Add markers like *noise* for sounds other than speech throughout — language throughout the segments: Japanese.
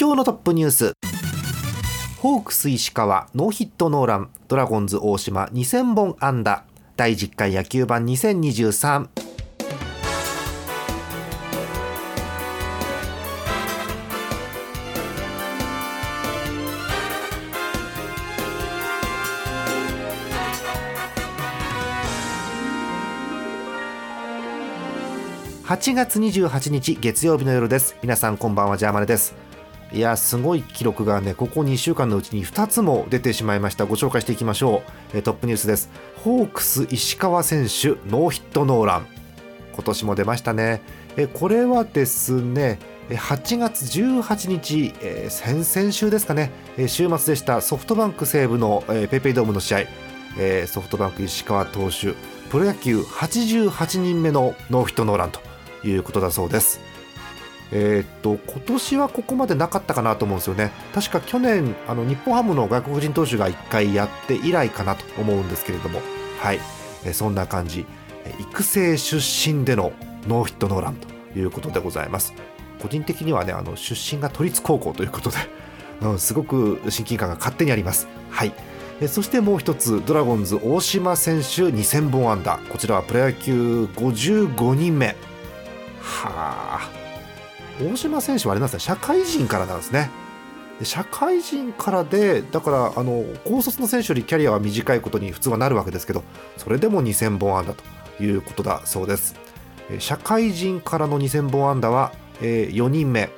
今日のトップニュース。ホークス石川ノーヒットノーラン。ドラゴンズ大島2000本安打。第10回野球盤2023 8月28日月曜日の夜です。皆さんこんばんはジャーマネです。いやすごい記録がねここ2週間のうちに2つも出てしまいました。ご紹介していきましょう。トップニュースです。ホークス石川選手ノーヒットノーラン。今年も出ましたね。これはですね8月18日、え、先々週ですかね、え、週末でした。ソフトバンク西武の、えー、ペイペイドームの試合、え、ソフトバンク石川投手プロ野球88人目のノーヒットノーランということだそうです。えー、っと今年はここまでなかったかなと思うんですよね。確か去年あの日本ハムの外国人投手が1回やって以来かなと思うんですけれども、はい、え、そんな感じ。育成出身でのノーヒットノーランということでございます。個人的にはねあの出身が都立高校ということで、*laughs* うん、すごく親近感が勝手にあります。はい。そしてもう一つドラゴンズ大島選手2000本安打こちらはプロ野球55人目はあ大島選手はあれなんですね。社会人からなんですね。社会人からでだからあの高卒の選手よりキャリアは短いことに普通はなるわけですけどそれでも2000本安打ということだそうです。社会人からの2000本安打は、えー、4人目、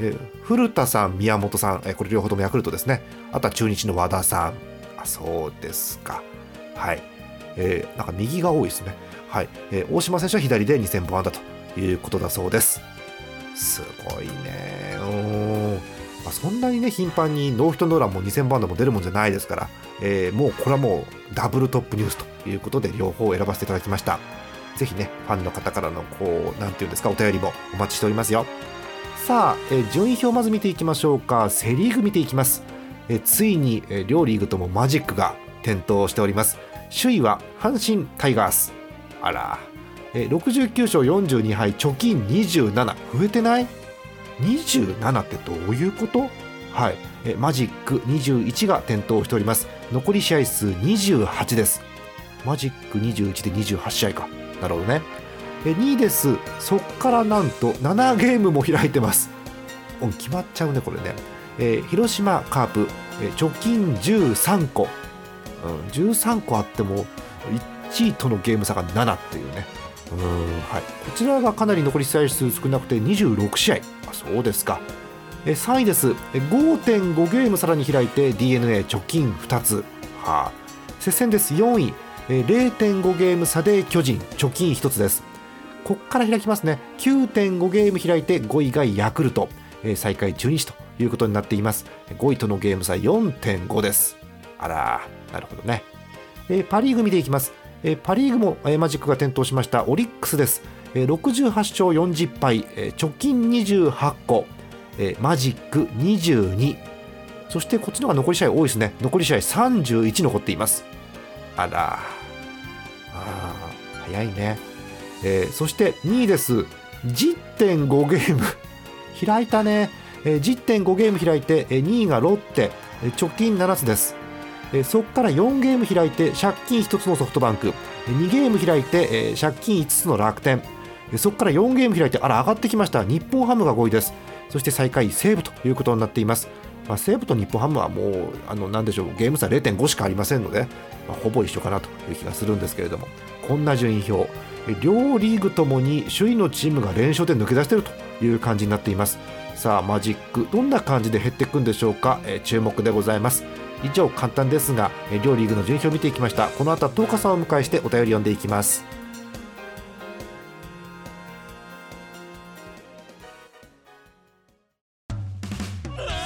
えー、古田さん宮本さん、えー、これ両方ともヤクルトですね。あとは中日の和田さん。あそうですか。はい、えー、なんか右が多いですね。はい、えー、大島選手は左で2000本安打ということだそうです。すごいね。うん。まあ、そんなにね頻繁にノーヒットノーランも2000バンドも出るもんじゃないですから、えー、もうこれはもうダブルトップニュースということで両方選ばせていただきました。ぜひねファンの方からのこう何て言うんですかお便りもお待ちしておりますよ。さあ、えー、順位表まず見ていきましょうか。セ・リーグ見ていきます、えー、ついに、え、両リーグともマジックが点灯しております。首位は阪神タイガース。あら。69勝42敗貯金27増えてない ?27 ってどういうこと？はい。マジック21が点灯しております。残り試合数28です。マジック21で28試合か。なるほどね。2位です。そっからなんと7ゲームも開いてます。決まっちゃうねこれね、えー、広島カープ、えー、貯金13個、うん、13個あっても1位とのゲーム差が7っていうね。うんはい、こちらがかなり残り試合数少なくて26試合。あそうですか。え3位です。5.5ゲームさらに開いて d n a 貯金2つ、はあ、接戦です。4位。え0.5ゲーム差で巨人。貯金1つです。ここから開きますね。9.5ゲーム開いて5位がヤクルト。え最下位中日ということになっています。5位とのゲーム差4.5です。あらなるほどね。えパ・リーグ見ていきます。えパ・リーグも、えマジックが点灯しました。オリックスです、え68勝40敗、え貯金28個、えマジック22そしてこっちの方が残り試合多いですね。残り試合31残っています。あら。あ早いね、えー、そして2位です。10.5ゲーム。*laughs* 開いたね、えー、10.5ゲーム開いて、えー、2位がロッテ、えー、貯金7つです。えそこから4ゲーム開いて借金1つのソフトバンク。2ゲーム開いて、え借金5つの楽天。そこから4ゲーム開いてあら上がってきました。日本ハムが5位です。そして最下位西武ということになっています、まあ、西武と日本ハムはもうあの何でしょうゲーム差0.5しかありませんので、まあ、ほぼ一緒かなという気がするんですけれども。こんな順位表。両リーグともに首位のチームが連勝で抜け出しているという感じになっています。さあマジックどんな感じで減っていくんでしょうか、え注目でございます。以上簡単ですが両リーグの順位表を見ていきました。この後は東花さんを迎えしてお便り読んでいきます。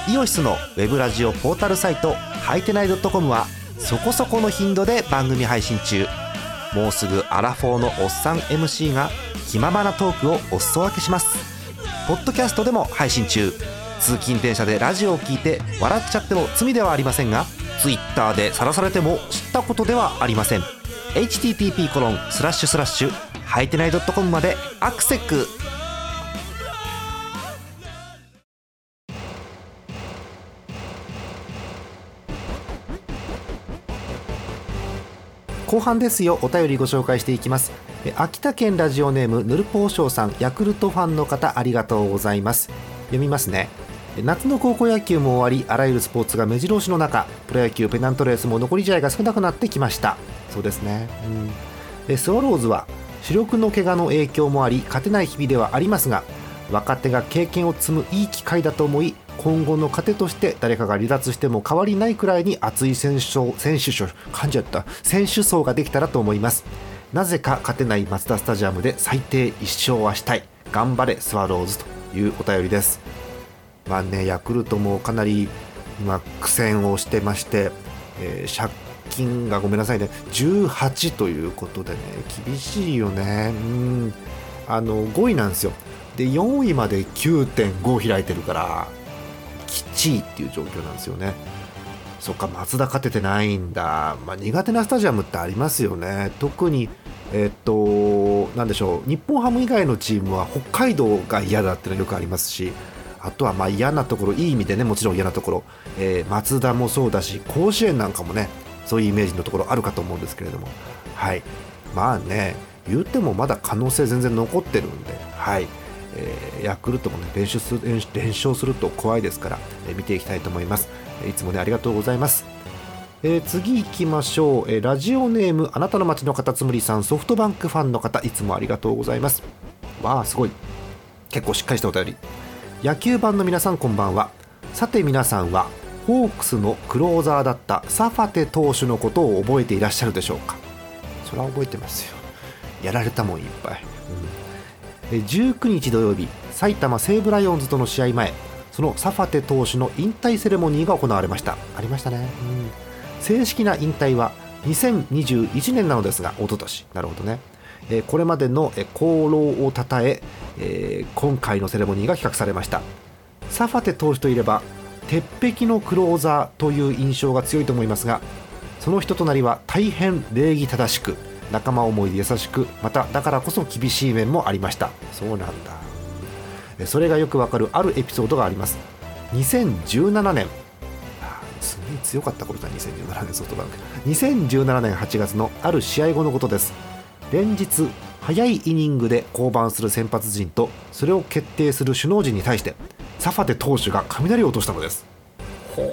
イオシスのウェブラジオポータルサイトハイテナイドットコムはそこそこの頻度で番組配信中。もうすぐアラフォーのおっさん MC が気ままなトークをお裾分けします。ポッドキャストでも配信中。通勤電車でラジオを聞いて笑っちゃっても罪ではありませんが Twitter で晒されても知ったことではありません。http コロンスラッシュスラッシュはいてない .com までアクセック後半ですよ。お便りご紹介していきます。秋田県ラジオネームぬるぽうしょうさんヤクルトファンの方ありがとうございます。読みますね。夏の高校野球も終わりあらゆるスポーツが目白押しの中プロ野球ペナントレースも残り試合が少なくなってきました。そうですね、うん、スワローズは主力の怪我の影響もあり勝てない日々ではありますが若手が経験を積むいい機会だと思い今後の糧として誰かが離脱しても変わりないくらいに熱い選手層選手層噛んじゃった。選手層ができたらと思います。なぜか勝てないマツダスタジアムで最低1勝はしたい。頑張れスワローズというお便りです。まあねヤクルトもかなり今苦戦をしてまして、えー、借金がごめんなさいね。18ということでね厳しいよね。うん。あの5位なんですよ。で4位まで9.5開いてるからきちいっていう状況なんですよね。そっか松田勝ててないんだ、まあ、苦手なスタジアムってありますよね。特にえっとなでしょう。日本ハム以外のチームは北海道が嫌だっていうのはよくありますしあとはまあ嫌なところいい意味でねもちろん嫌なところ、えー、松田もそうだし甲子園なんかもねそういうイメージのところあるかと思うんですけれども。はい。まあね言ってもまだ可能性全然残ってるんで。はい。えー、ヤクルトもね連勝する連勝すると怖いですから、えー、見ていきたいと思います、いつもねありがとうございます、えー、次行きましょう、えー、ラジオネームあなたの街のカタツムリさんソフトバンクファンの方いつもありがとうございます。わあすごい。結構しっかりしたお便り。野球版の皆さんこんばんは。さて皆さんはホークスのクローザーだったサファテ投手のことを覚えていらっしゃるでしょうか？それは覚えてますよ。やられたもんいっぱい、うん。19日土曜日埼玉西武ライオンズとの試合前そのサファテ投手の引退セレモニーが行われました。ありましたね、うん、正式な引退は2021年なのですが一昨年。なるほどね、えこれまでの功労をたたええー、今回のセレモニーが企画されました。サファテ投手といえば鉄壁のクローザーという印象が強いと思いますがその人となりは大変礼儀正しく仲間思いで優しくまただからこそ厳しい面もありました。そうなんだ。それがよくわかるあるエピソードがあります。2017年。すげえ強かった頃だ2017年ソフトバンク2017年8月のある試合後のことです連日早いイニングで降板する先発陣とそれを決定する首脳陣に対してサファテ投手が雷を落としたのです。ほう、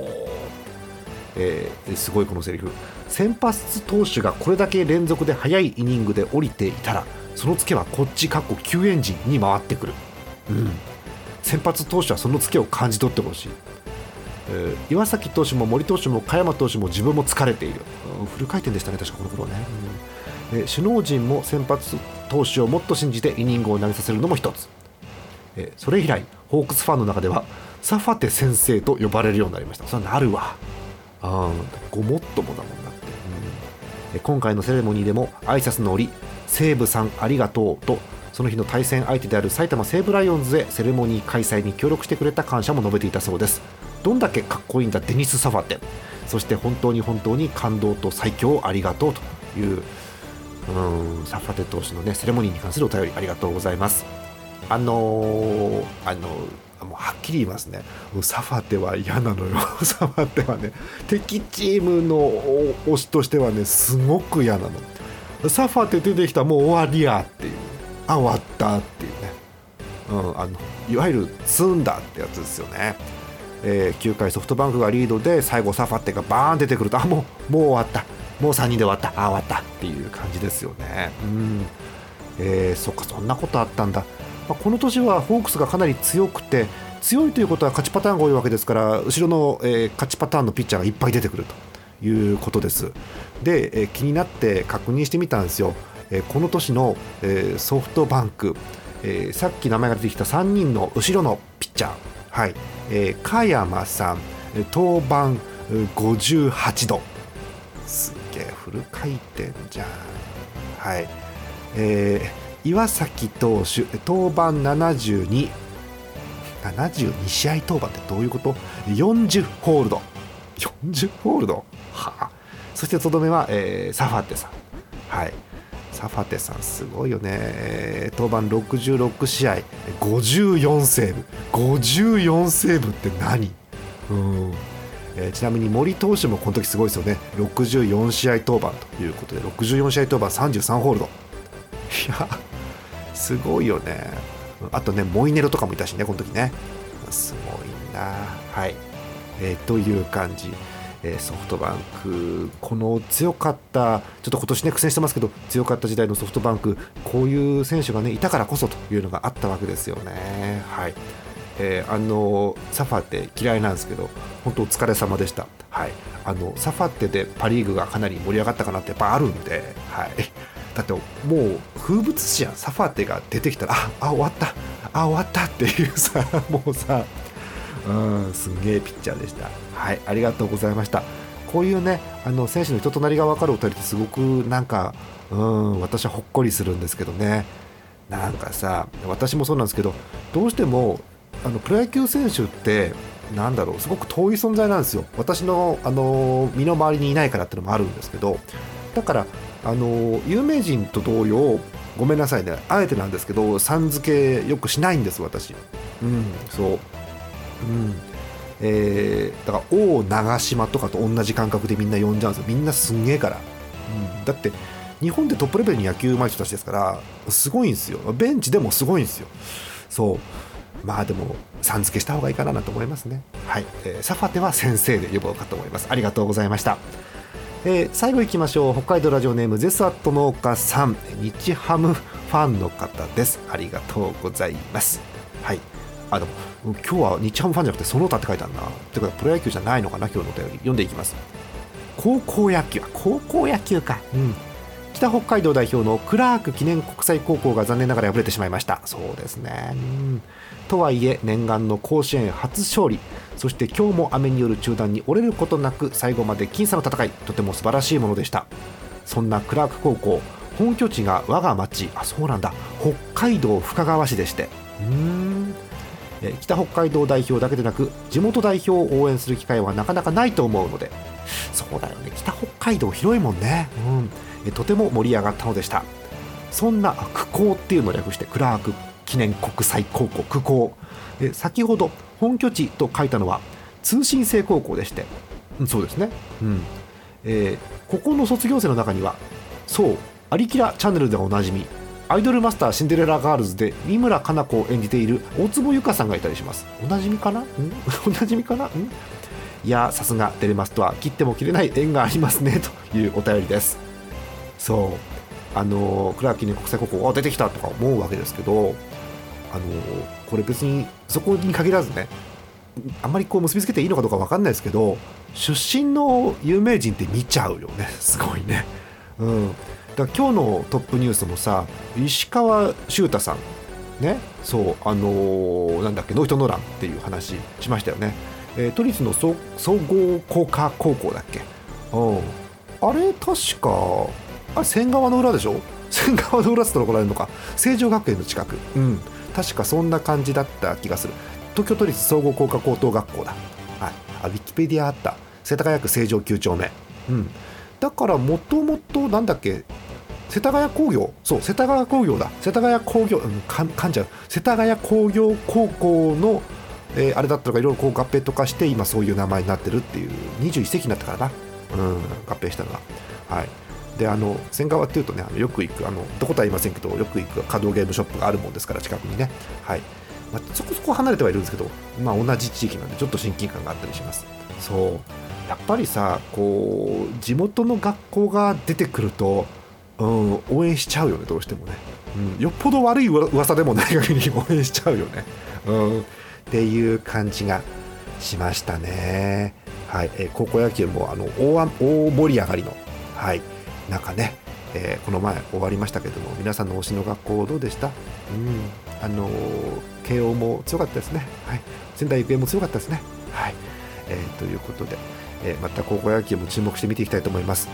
えー、すごいこのセリフ。先発投手がこれだけ連続で速いイニングで降りていたらそのツケはこっちかっこ救援陣に回ってくる、うん、先発投手はそのツケを感じ取ってほしい、えー、岩崎投手も森投手も加山投手も自分も疲れている、うん、フル回転でしたね確かこの頃ね、うん、えー、首脳陣も先発投手をもっと信じてイニングを投げさせるのも一つ、えー、それ以来ホークスファンの中ではサファテ先生と呼ばれるようになりました。それはなるわ。あごもっともだもんなって、うん。今回のセレモニーでも挨拶の折西武さんありがとうとその日の対戦相手である埼玉西武ライオンズへセレモニー開催に協力してくれた感謝も述べていたそうです。どんだけかっこいいんだデニス・サファテ。そして本当に本当に感動と最強をありがとうといううん。サファテ投手のねセレモニーに関するお便りありがとうございます。あのー、あのーもうはっきり言いますね。サファテは嫌なのよ。*laughs* サファテはね敵チームの推しとしてはねすごく嫌なの。サファテ出てきたらもう終わりやっていう。あ終わったっていうね、うん、あのいわゆる積んだってやつですよね、えー、9回ソフトバンクがリードで最後サファテがバーン出てくるとあもうもう終わった。もう3人で終わった。ああ終わった。っていう感じですよね。うん。えー、そっかそんなことあったんだ。まあ、この年はホークスがかなり強くて強いということは勝ちパターンが多いわけですから後ろの、えー、勝ちパターンのピッチャーがいっぱい出てくると。いうことです。で、えー、気になって確認してみたんですよ、えー、この年の、えー、ソフトバンク、えー、さっき名前が出てきた3人の後ろのピッチャー。はい、えー、加山さん。登板58度。すル回転じゃん。はい。えー岩崎投手登板72 72試合登板ってどういうこと？40ホールド。40ホールド？はあ。そしてとどめは、えー、サファテさん。はい。サファテさんすごいよね。登板66試合。54セーブ。54セーブって何？うん。えー、ちなみに森投手もこの時すごいですよね。64試合登板ということで64試合登板33ホールド。いやすごいよね。あとねモイネロとかもいたしねこの時ね。すごいな。はい、えー、という感じ。ソフトバンク、この強かった、ちょっと今年ね苦戦してますけど、強かった時代のソフトバンク、こういう選手がねいたからこそというのがあったわけですよね。はい。えー、あのサファって嫌いなんですけど、本当お疲れ様でした。はい、あのサファってでパ・リーグがかなり盛り上がったかなってやっぱあるんで、はい、だってもう風物詩やん、サファテが出てきたら、ああ終わった、あ終わったっていうさ、*laughs* もうさ、うんすんげえピッチャーでした。はい。ありがとうございました。こういうねあの選手の人となりが分かるお便りってすごくなんかうん私はほっこりするんですけどね。なんかさ私もそうなんですけどどうしてもあのプロ野球選手ってなんだろうすごく遠い存在なんですよ。私のあの身の回りにいないからってのもあるんですけどだからあの有名人と同様ごめんなさいねあえてなんですけどさん付けよくしないんです私。うんそう。うん。えー、だから王長島とかと同じ感覚でみんな呼んじゃうんですよ。みんなすんげえから、うん、だって日本でトップレベルに野球うまい人たちですからすごいんですよ。ベンチでもすごいんですよ。そう。まあでもさん付けした方がいいかなと思いますね。はい、えー、サファテは先生で呼ぼうかと思います。ありがとうございました。えー、最後いきましょう。北海道ラジオネームゼスアット農家さん。日ハムファンの方です。ありがとうございます。はい。あでも今日は日ハムファンじゃなくてその他って書いてあるな。てかプロ野球じゃないのかな今日のお便り。読んでいきます。高校野球。高校野球か。うん。北北海道代表のクラーク記念国際高校が残念ながら敗れてしまいました。そうですね。とはいえ念願の甲子園初勝利。そして今日も雨による中断に折れることなく最後まで僅差の戦い。とても素晴らしいものでした。そんなクラーク高校本拠地が我が町。あそうなんだ。北海道深川市でして。うん。北北海道代表だけでなく地元代表を応援する機会はなかなかないと思うので。そうだよね。北北海道広いもんね、うん、とても盛り上がったのでした。そんな区高っていうのを略してクラーク記念国際高校区高先ほど本拠地と書いたのは通信制高校でして、そうですね、うん。えー、ここの卒業生の中にはそう「アリキラチャンネル」でおなじみアイドルマスターシンデレラガールズで三村かな子を演じている大坪由香さんがいたりします。おなじみかな？*laughs* おなじみかな？ん？いやさすがテレマスとは切っても切れない縁がありますねというお便りです。そう。あのクラーキーの国際高校あ出てきたとか思うわけですけどあのこれ別にそこに限らずねあんまりこう結びつけていいのかどうか分かんないですけど出身の有名人って見ちゃうよね *laughs* すごいね。うん。だ今日のトップニュースもさ石川修太さんねそうあのー、なんだっけノイトノランっていう話しましたよね、えー、都立の総合工科高校だっけ？うん。あれ確かあれ仙川の裏でしょ？仙川の裏ってとこら怒られるのか。成城学園の近く。うん。確かそんな感じだった気がする。東京都立総合工科高等学校だ。はい。あウィキペディアあった。世田谷区成城9丁目。うん。だからもともとなんだっけ？世田谷工業？そう世田谷工業だ。世田谷工業、うん、かんじゃう。世田谷工業高校の、えー、あれだったのがいろいろこう合併とかして今そういう名前になってるっていう21世紀になったからな、うん、合併したのが。はい。であの仙川っていうとねあのよく行くあのどことは言いませんけどよく行く稼働ゲームショップがあるもんですから近くにね。はい、まあ、そこそこ離れてはいるんですけど、まあ、同じ地域なんでちょっと親近感があったりします。そう。やっぱりさこう地元の学校が出てくるとうん、応援しちゃうよねどうしてもね、うん、よっぽど悪い噂でもない限り応援しちゃうよね、うん、っていう感じがしましたね。はい、えー、高校野球もあの大大盛り上がりのはい。中ね、えー、この前終わりましたけども皆さんの推しの学校どうでした？うん。あのー、慶応も強かったですね。はい。仙台育英も強かったですね。はい、えー、ということで、えー、また高校野球も注目して見ていきたいと思います。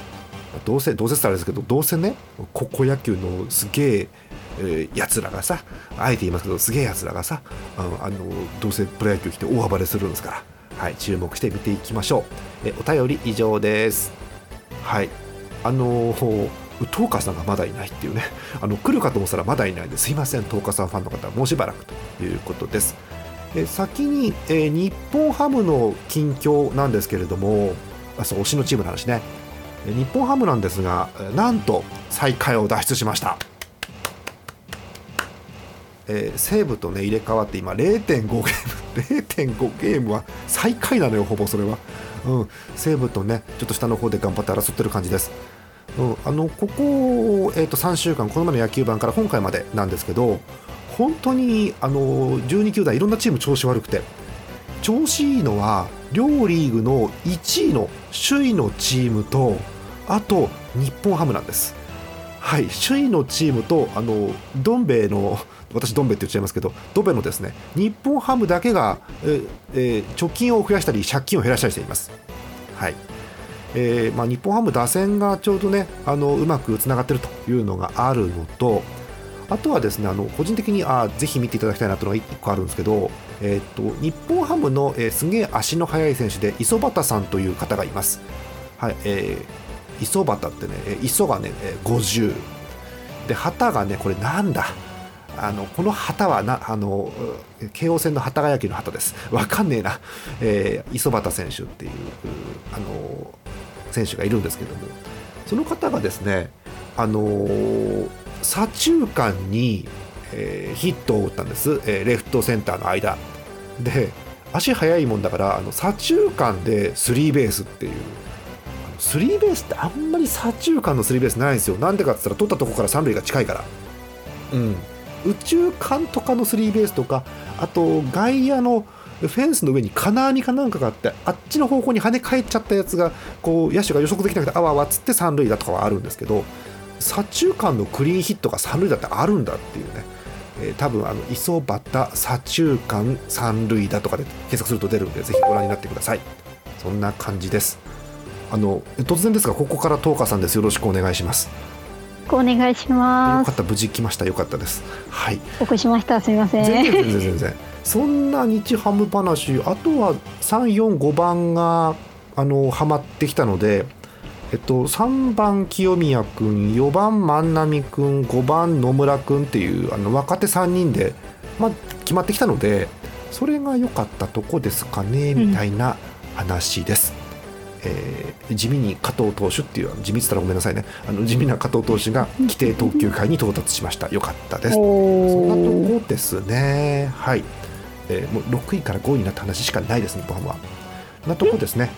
どうせどうせってあれですけどどうせね高校野球のすげええー、やつらがさあえて言いますけどすげえやつらがさあのあのどうせプロ野球来て大暴れするんですから、はい、注目して見ていきましょう。えお便り以上です。はいあのートーカさんがまだいないっていうね。*laughs* あの来るかと思ったらまだいないんです。いません。トーカさんファンの方もうしばらくということです。え先に、え日本ハムの近況なんですけれどもあそう推しのチームの話ね。日本ハムなんですがなんと最下位を脱出しました、えー西武とね入れ替わって今0.5ゲーム。*laughs* 0.5ゲームは最下位なのよほぼそれは、うん、西武とねちょっと下の方で頑張って争ってる感じです。うん、あのここ、えー、と3週間、この前の野球盤から今回までなんですけど、本当にあの12球団、いろんなチーム調子悪くて、調子いいのは、両リーグの1位の首位のチームと、あと日本ハムなんです。はい、首位のチームと、あのどん兵衛の、私、どん兵衛って言っちゃいますけど、どん兵衛のですね日本ハムだけが、ええ貯金を増やしたり、借金を減らしたりしています。はいえーまあ、日本ハム打線がちょうどねあのうまくつながっているというのがあるのとあとはですねあの個人的にあぜひ見ていただきたいなというのが1個あるんですけど、えー、と日本ハムの、えーすげえ足の速い選手で磯端さんという方がいます。はいえー磯端ってね磯がね50で旗がねこれなんだあのこの旗はなあの京王線の幡ヶ谷駅の旗です。わかんねえな、えー磯端選手っていうあの選手がいるんですけども、その方がですね、あのー左中間に、えーヒットを打ったんです、えーレフトセンターの間。で、足速いもんだから、あの左中間でスリーベースっていう。スリーベースってあんまり左中間のスリーベースないんですよ。なんでかって言ったら、取ったとこから三塁が近いから。うん。宇宙間とかのスリーベースとかあと外野のフェンスの上に金網かなんかがあってあっちの方向に跳ね返っちゃったやつがこう野手が予測できなくてあわあわっつって三塁だとかはあるんですけど左中間のクリーンヒットが三塁打ってあるんだっていうね、えー多分あの磯端左中間三塁打とかで検索すると出るんでぜひご覧になってください。そんな感じです。あの突然ですがここから東川さんです。よろしくお願いします。お願いしよます。かった。無事来ました。よかったです。はい。起こしました。すみません。全然全然全然そんな日ハム話あとは345番があのハマってきたのでえっと、3番清宮君4番万波君5番野村君っていうあの若手3人で、まあ、決まってきたのでそれが良かったとこですかねみたいな話です。えー地味に加藤投手っていう地味って言ったらごめんなさいねあの地味な加藤投手が規定投球回に到達しましたよかったです。そんなとこですね。はい。えーもう6位から5位になった話しかないです、日本ハムは。なとこですね。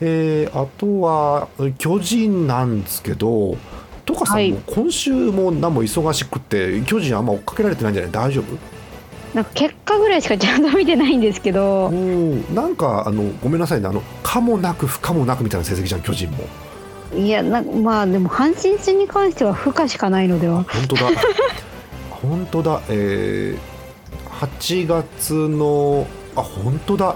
えーあとは巨人なんですけど、とかさん、今週も何も忙しくて、巨人あんま追っかけられてないんじゃない？大丈夫？なんか結果ぐらいしかちゃんと見てないんですけど、うんなんかあのごめんなさいねあの、かもなく不可もなくみたいな成績じゃん、巨人も。いやなんかまあでも阪神戦に関しては負荷しかないのでは。本当だ *laughs* 本当だえー、8月のあ本当だ。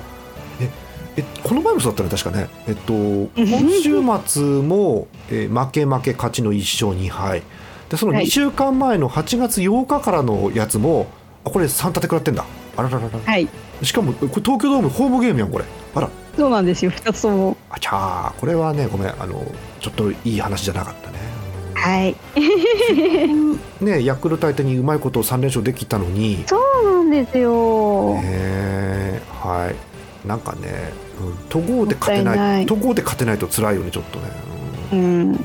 ええこの前もそうだったね確かね。えっと今週末も、えー負け負け勝ちの1勝2敗。でそのはい。2週間前の8月8日からのやつも、あこれ3立て食らってんだ。あららららはい。しかもこれ東京ドームホームゲームやんこれ。あら。そうなんですよ。二つとも。あちゃーこれはねごめんあのちょっといい話じゃなかったねはい。ねヤクルト相手にうまいことを3連勝できたのに。そうなんですよ。ねはい。なんかね、うん、戸郷で勝てない戸郷で勝てないと辛いよねちょっとね。うん。うん、うん。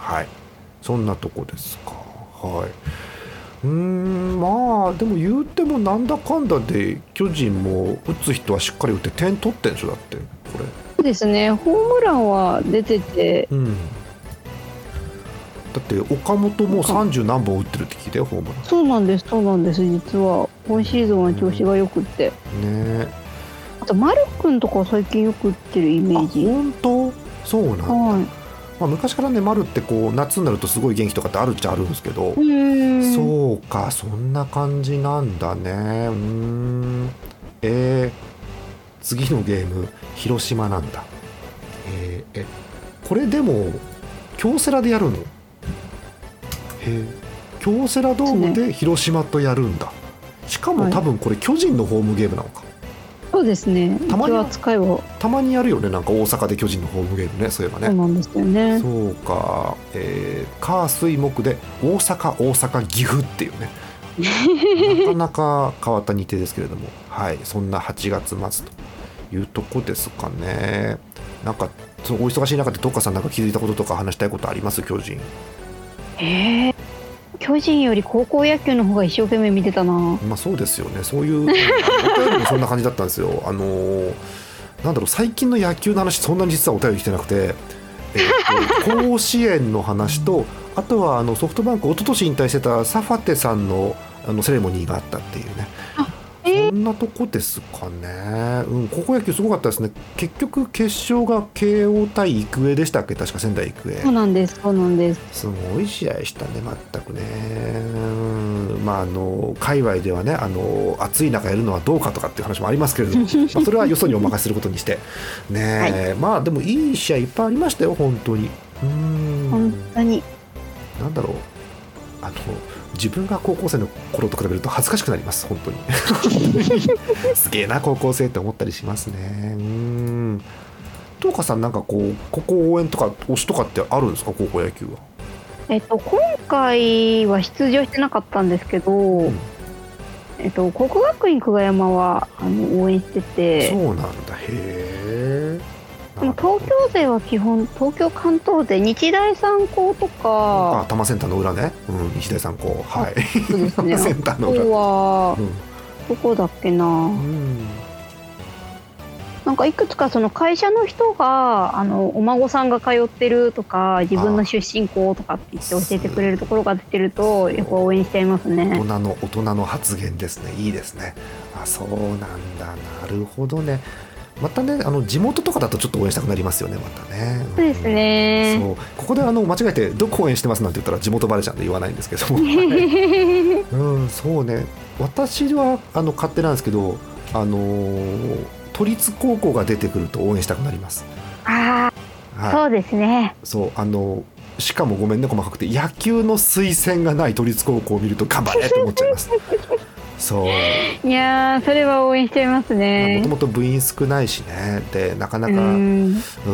はい。そんなとこですか。はい。うーんまあでも言うてもなんだかんだで巨人も打つ人はしっかり打って点取ってんでしょだってこれ。そうですね。ホームランは出てて、うんだって岡本も30何本打ってるって聞いたよホームランそうなんです。そうなんです。実は今シーズンは調子が良くって、ねあと丸くんとか最近よく打ってるイメあージ。本当？そうなんだ、はい。まあ、昔からね丸ってこう夏になるとすごい元気とかってあるっちゃあるんですけど。そうかそんな感じなんだねうーんえー、次のゲーム広島なんだえーえこれでも京セラでやるの？京セラドームで広島とやるんだ。しかもはい。多分これ巨人のホームゲームなのか。そうですね。たまに扱いはたまにやるよね。なんか大阪で巨人のホームゲームね。そういえばね。そうなんですよね。そうか、えー、火水木で大阪大阪岐阜っていうね。*laughs* なかなか変わった日程ですけれども、はい、そんな8月末というとこですかね。なんかお忙しい中でトッカさんなんか気づいたこととか話したいことあります？巨人。えー、巨人より高校野球の方が一生懸命見てたな。まあそうですよね。そういう *laughs* お便りもそんな感じだったんですよ。あのーなんだろう最近の野球の話そんなに実はお便り来てなくて、えーと *laughs* 甲子園の話とあとはあのソフトバンク一昨年引退してたサファテさんのあのセレモニーがあったっていうねえそんなとこですかね、うん、高校野球すごかったですね。結局決勝が慶応対育英でしたっけ？確か仙台育英。そうなんですそうなんです。すごい試合でしたね、全くね。うんまあ、あの界隈ではねあの、暑い中やるのはどうかとかっていう話もありますけれども、*laughs* まあ、それはよそにお任せすることにして、ねえ。まあでもいい試合いっぱいありましたよ、本当に。うん。本当に。なんだろう。あの自分が高校生の頃と比べると恥ずかしくなります、本当に。*laughs* すげえな、高校生って思ったりしますね。うん。東花さん、なんかこう、ここ応援とか、推しとかってあるんですか、高校野球は。えっと今回は出場してなかったんですけど、んえっと国学院久我山はあの応援しててそうなんだへえでも東京勢は基本東京関東勢日大三高とか。あ多摩センターの裏ね、うん、西大三高。はい。そうで *laughs* センターのあ裏とはうん。どこだっけな。うん。なんかいくつかその会社の人があのお孫さんが通ってるとか自分の出身校とかって言って教えてくれるところが出てるとやっぱ応援しちゃいます大ね。人の大人の発言ですね。いいですね。あそうなんだ。なるほどねまたねあの地元とかだとちょっと応援したくなりますよねまたねそうですね。そうここであの間違えてどこ応援してますなんて言ったら地元バレちゃうんで言わないんですけど *laughs* うん、そうね私はあの勝手なんですけどあのー都立高校が出てくると応援したくなります。ああ、はい、そうですね。そうあのしかもごめんね細かくて野球の推薦がない都立高校を見ると頑張れと思っちゃいます。そう。いやーそれは応援しちゃいますもねと。もと部員少ないしね。でなかなうかん。う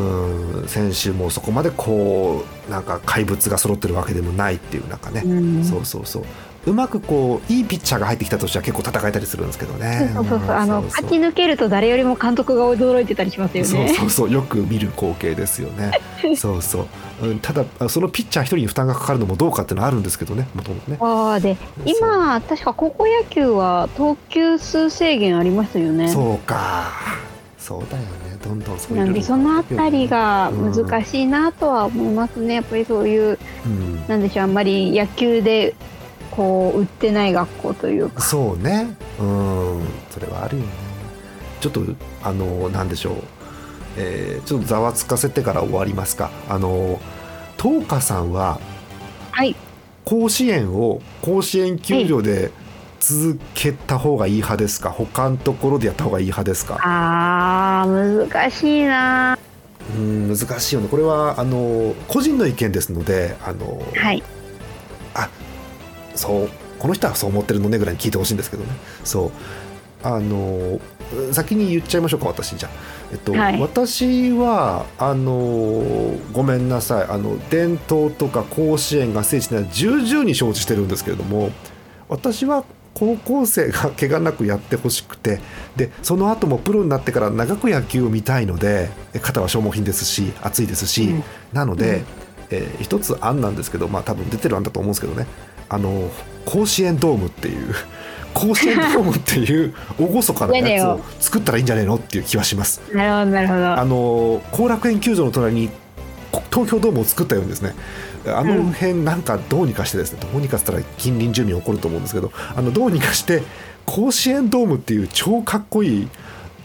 ん選手もそこまでこうなんか怪物が揃ってるわけでもないっていうなんかね、うん。そうそうそううまくこういいピッチャーが入ってきたとしては結構戦えたりするんですけどね。そうそうそうあのん勝ち抜けると誰よりも監督が驚いてたりしますよそうね。そうそうよく見る光景ですよね。そうそう、うん、ただそのピッチャー一人に負担がかかるのもどうかっていうのはあるんですけどねもともとね。ああで今確か高校野球は投球数制限ありますよね。そうかそうだよねどんどんそうなんでそのあたりがうん難しいなとは思いますね。やっぱりそういううんなんでしょうあんまり野球でこう売ってない学校というか。そうね。うん。それはあるよね。ちょっとあのなんでしょう、えーちょっとざわつかせてから終わりますか。あの東花さんははい。甲子園を甲子園球場で続けた方がいい派ですか？他のところでやった方がいい派ですか？あー難しいな。うん難しいよね。これはあの個人の意見ですのであの、はい。そうこの人はそう思ってるのねぐらいに聞いてほしいんですけどね。そう。あの先に言っちゃいましょうか私じゃあ。えっと、はい。私はあのごめんなさい。あの伝統とか甲子園が聖地なのは重々に承知してるんですけれども私は高校生が *laughs* 怪我なくやってほしくてでその後もプロになってから長く野球を見たいのでえ肩は消耗品ですし暑いですし、うん。なので、うん。えー一つ案なんですけどまあ多分出てる案だと思うんですけどねあの甲子園ドームっていう甲子園ドームっていう厳かなやつを作ったらいいんじゃないのっていう気はします。なるほどなるほど。あの後楽園球場の隣にこ東京ドームを作ったようにですねあの辺なんかどうにかしてですね、どうにかしたら近隣住民怒ると思うんですけどあのどうにかして甲子園ドームっていう超かっこいい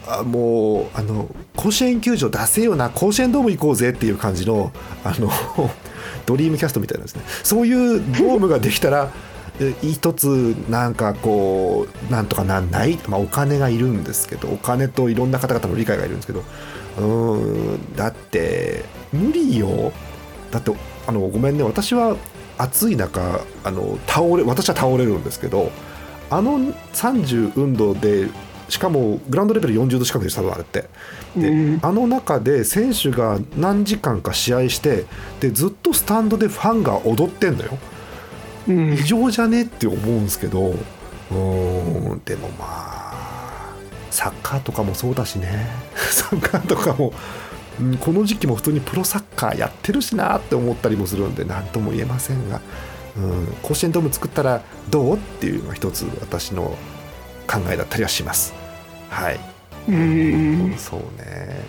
あもうあの甲子園球場出せよな甲子園ドーム行こうぜっていう感じのあのドリームキャストみたいなんですね。そういうドームができたら *laughs* 一つなんかこうなんとかなんない、まあ、お金がいるんですけどお金といろんな方々の理解がいるんですけどうんだって無理よ。だってあのごめんね私は暑い中あの倒れ私は倒れるんですけどあの30運動でしかもグラウンドレベル40度近くでした多分あれって。で、うん。あの中で選手が何時間か試合してでずっとスタンドでファンが踊ってんのよ。うん。異常じゃねって思うんですけどうーんでもまあサッカーとかもそうだしね。*laughs* サッカーとかも、うんこの時期も普通にプロサッカーやってるしなって思ったりもするんで何とも言えませんが、うん、甲子園ドーム作ったらどうっていうのが一つ私の考えだったりはします。はい。うん。そうね。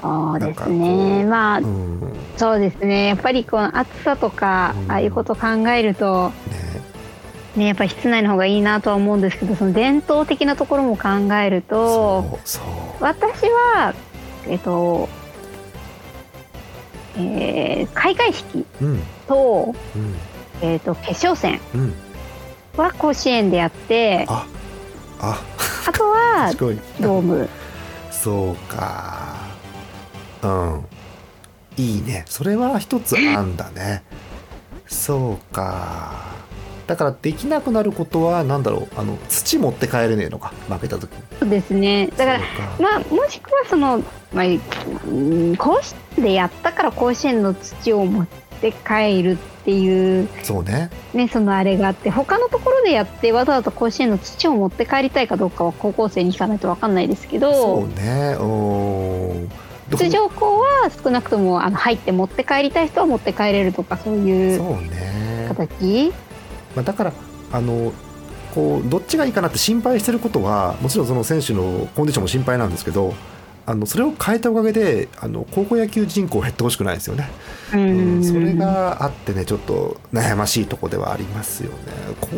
そうですね。うまあうん。ねそうですね。やっぱりこの暑さとか、うん。ああいうことを考えるとね。やっぱり室内の方がいいなとは思うんですけどその伝統的なところも考えると私はえっとえー開会式うん。と,、うん。えっと決勝戦うん。は甲子園でやってああ。あとはドーム。そうか。うん。いいね。それは一つ案だね。そうか。だからできなくなることは何だろう。あの土持って帰れねえのか。負けた時に。そうですね。だからまあもしくはその、まあ、うん甲子園でやったから甲子園の土を持って帰るっていうそうね。ねそのあれがあって他のところでやってわざわざ甲子園の土を持って帰りたいかどうかは高校生に聞かないと分かんないですけそどうね。うんど通常校は少なくともあの入って持って帰りたい人は持って帰れるとかそういうそうね。形？まあ、だからあのこうどっちがいいかなって心配してることはもちろんその選手のコンディションも心配なんですけどあのそれを変えたおかげであの高校野球人口減ってほしくないですよね、ううんんそれがあってねちょっと悩ましいとこではありますよね。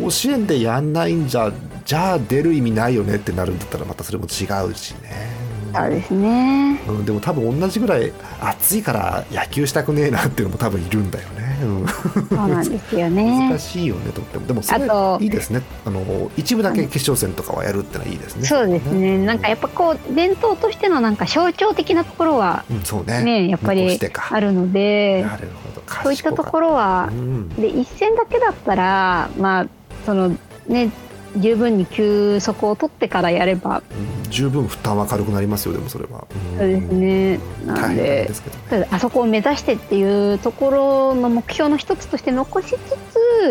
甲子園でやんないんじゃじゃあ出る意味ないよねってなるんだったらまたそれも違うしね。そうですね。うん、でも多分同じぐらい暑いから野球したくねえなっていうのも多分いるんだよね、うん。そうなんですよね。難しいよねとっても。でもそれいいですね。あの一部だけ決勝戦とかはやるってのはいいですね。そうですね。なんかやっぱこう伝統としてのなんか象徴的なところはうんそうね。ねやっぱりあるのでなるほど。そういったところはで一戦だけだったらまあそのね十分に休息を取ってからやれば。うん十分負担は軽くなりますよでもそれは、んそうですね。うん。なんでね。あそこを目指してっていうところの目標の一つとして残しつ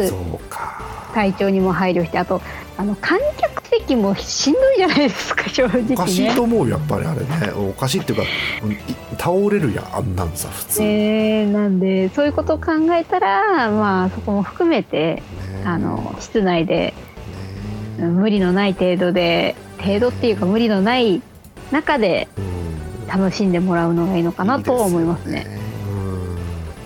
つそうか。体調にも配慮してあとあの観客席もしんどいじゃないですか正直ね。おかしいと思うよやっぱりあれね。おかしいっていうか倒れるやんあんなんさ普通、ねねなんでそういうことを考えたらまあそこも含めてあの室内でね無理のない程度で程度っていうか無理のない中でうん楽しんでもらうのがいいのかなとは思いますね。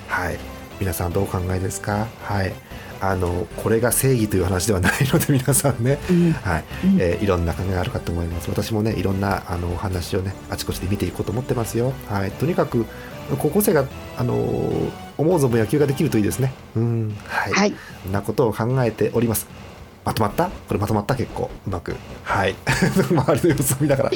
はい。皆さんどうお考えですか？はい。あのこれが正義という話ではないので皆さんね、うんはい、うんえーいろんな考えがあるかと思います。私もねいろんなあのお話をねあちこちで見ていこうと思ってますよ。はい。とにかく高校生があの思う存分野球ができるといいですね。うん。はい。はい、そんなことを考えております。まとまった？これまとまった？結構うまく。はい。*laughs* 周りの様子を見ながら、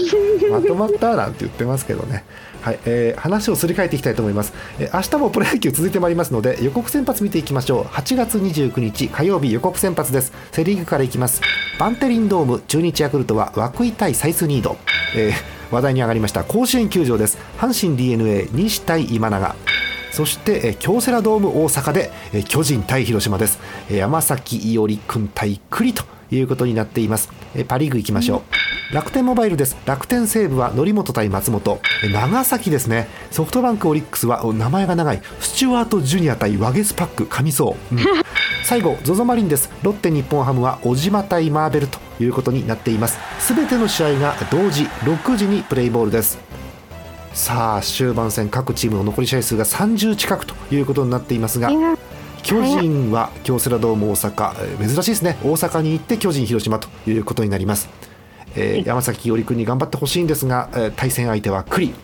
まとまった？なんて言ってますけどね。はい。えー話をすり替えていきたいと思います。えー明日もプロ野球続いてまいりますので、予告先発見ていきましょう。8月29日火曜日予告先発です。セリーグからいきます。バンテリンドーム中日ヤクルトは涌井対サイスニード。えー話題に上がりました甲子園球場です。阪神 DNA 西対今永。そして、えー京セラドーム大阪で、えー巨人対広島です。えー山崎伊織君対栗ということになっています。えーパ・リーグ行きましょう。楽天モバイルです。楽天西武は則本対松本。えー長崎ですね。ソフトバンクオリックスはお名前が長い。スチュワート・ジュニア対ワゲスパック、神そう。うん *laughs* 最後、ZOZO マリンです。ロッテ日本ハムは小島対マーベルということになっています。すべての試合が同時6時にプレイボールです。さあ終盤戦各チームの残り試合数が30近くということになっていますが巨人は京セラドーム大阪えー珍しいですね。大阪に行って巨人広島ということになります、えー山崎伊織君に頑張ってほしいんですが、えー対戦相手は栗、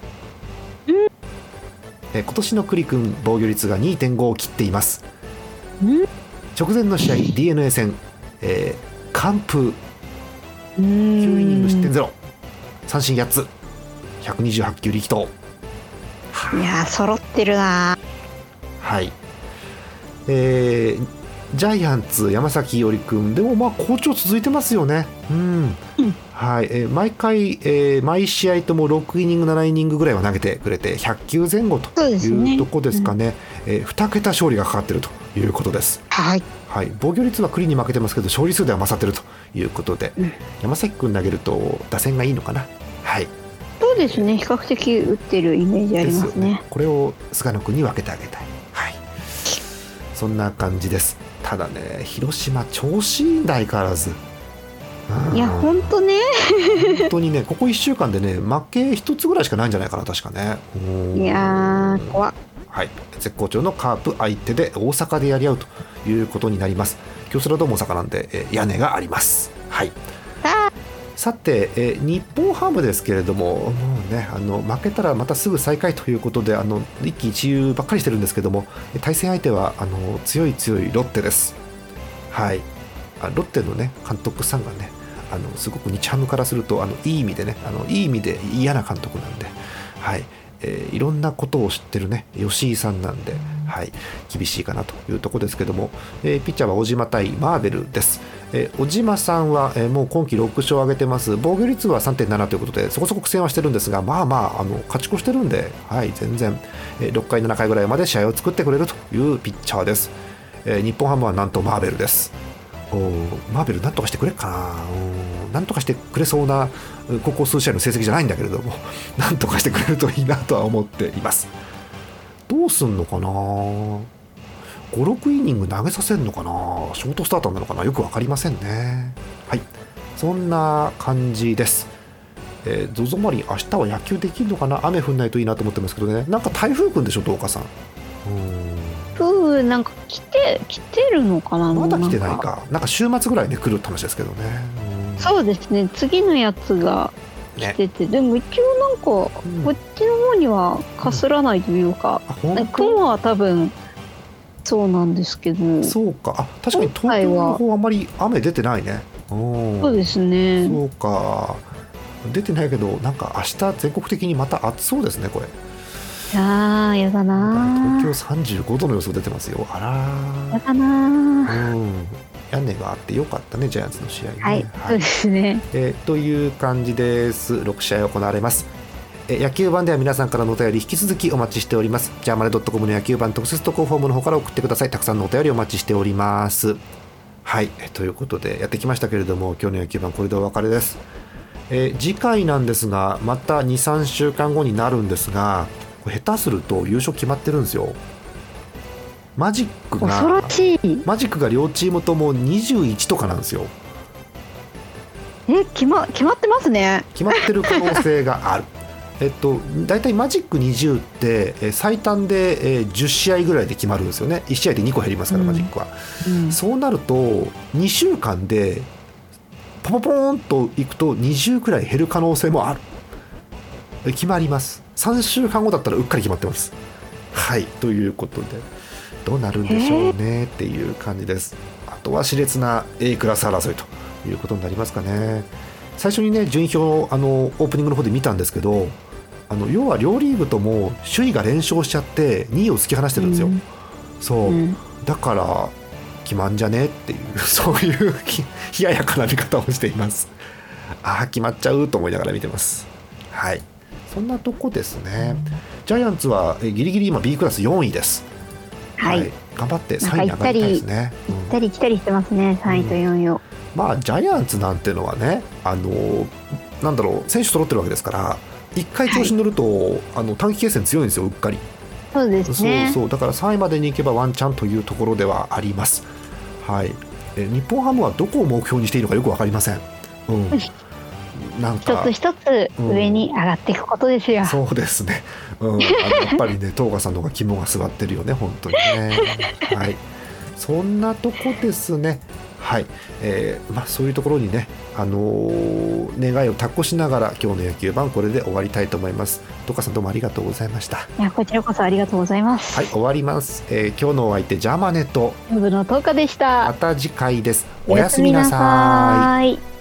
えー今年の栗君防御率が2.5を切っています。うん。直前の試合 d n a 戦、えー完封。9イニング失点ゼロ。三振8つ128球力投。いやー揃ってるなはい。えージャイアンツ山崎伊織君。でもまあ好調続いてますよね。うん、うん。はい、えー毎回、えー毎試合とも6イニング7イニングぐらいは投げてくれて100球前後というとこですかね。えー2桁勝利がかかっているということです。はい。はい、防御率はクリに負けてますけど勝利数では勝ってるということで、うん。山崎君投げると打線がいいのかな。はい、そうですね比較的打ってるイメージありますですよねこれを菅野君に分けてあげたい。はい、そんな感じです。ただね、広島調子いいんだ相変わらず。うんいやほんとね本当にね、ここ1週間でね、負け1つぐらいしかないんじゃないかな、確かね。うんいやー怖っはい、絶好調のカープ相手で大阪でやり合うということになります。京セラドーム大阪なんで、えー屋根があります。はい。さて、えー日本ハムですけれども、もうね、あの負けたらまたすぐ最下位ということで、あの一喜一憂ばっかりしてるんですけども、え対戦相手はあの強い強いロッテです。はい、あロッテのね監督さんがね、あのすごく日ハムからするとあのいい意味でね、あのいい意味で嫌な監督なんで、はい。えーいろんなことを知ってるね吉井さんなんで、はい、厳しいかなというところですけども、えーピッチャーは小島対マーベルです、えー小島さんは、えーもう今季6勝を挙げてます。防御率は3.7ということでそこそこ苦戦はしてるんですがまあまああの勝ち越してるんで、はい、全然、えー6回7回ぐらいまで試合を作ってくれるというピッチャーです、えー日本ハムはなんとマーベルです。おーマーベルなんとかしてくれかな。なんとかしてくれそうなうんここ数試合の成績じゃないんだけれども *laughs* なんとかしてくれるといいなとは思っています。どうすんのかな？56イニング投げさせるのかな？ショートスターターなのかな？よく分かりませんね。はい。そんな感じです。えー、ZOZO マリン明日は野球できるのかな？雨降んないといいなと思ってますけどね。なんか台風来るんでしょどうかさん。うプーなんか来て来てるのかなんまだ来てないんか。なんか週末ぐらいで来るって話ですけどね。うん。そうですね。次のやつがね出て。でも一応なんかうん。こっちの方にはかすらないというか、あ本当？雲は多分そうなんですけど。そそうか。あ確かに東京の方あんまり雨出てないね。うんうですね。そうか。出てないけどなんか明日全国的にまた暑そうですねこれ。いやーやだな東京35度の予想出てますよ。あらやだなー。うん。屋根があってよかったねジャイアンツの試合ね。はい、そうですね。えーという感じです。6試合行われます。えー野球版では皆さんからのお便り引き続きお待ちしております。ジャーマネドットコムの野球版特設投稿フォームの方から送ってください。たくさんのお便りお待ちしております。はい。えーということでやってきましたけれども今日の野球版これでお別れです。えー次回なんですがまた23週間後になるんですが下手すると優勝決まってるんですよ。マジック恐ろがしい。マジックが両チームとも21とかなんですよ。え決ま決まってますね。決まってる可能性があるえっと大体マジック20ってえー最短で、えー10試合ぐらいで決まるんですよね。1試合で2個減りますから、うん。マジックは。うん。そうなると2週間でポポポーンといくと20くらい減る可能性もある。え決まります。3週間後だったらうっかり決まってます。はい。ということでどうなるんでしょうねっていう感じです。あとは熾烈な A クラス争いということになりますかね。最初にね順位表をあのオープニングの方で見たんですけどあの要は両リーグとも首位が連勝しちゃって2位を突き放してるんですよ、うん。そう、うん。だから決まんじゃね？っていう *laughs* そういうひ冷ややかな見方をしています。ああ決まっちゃうと思いながら見てます。はい。そんなとこですね。ジャイアンツはえギリギリ今 B クラス4位です。はい、頑張って3位に上がりたいですね。行ったり来たりしてますね。3位と4位を、まあジャイアンツなんてのはねあのなんだろう選手揃ってるわけですから一回調子に乗ると、あの短期決戦強いんですようっかり。そうですね。そうそう。だから3位までに行けばワンチャンというところではあります。はい、え日本ハムはどこを目標にしていいのかよく分かりません。うん、なん一かつ一つ上に上がっていくことですよ、そうですね、うん、あのやっぱりね *laughs* 東賀さんの方が肝が据わってるよね本当にね。はい、そんなとこですね。はい、えーまあ、そういうところにね、あのー願いを託しながら今日の野球版これで終わりたいと思います。東賀さんどうもありがとうございました。いやこちらこそありがとうございます、はい、終わります。えー今日のお相手ジャーマネと部の10日でしたまた次回です。おやすみなさい。おやすみなさい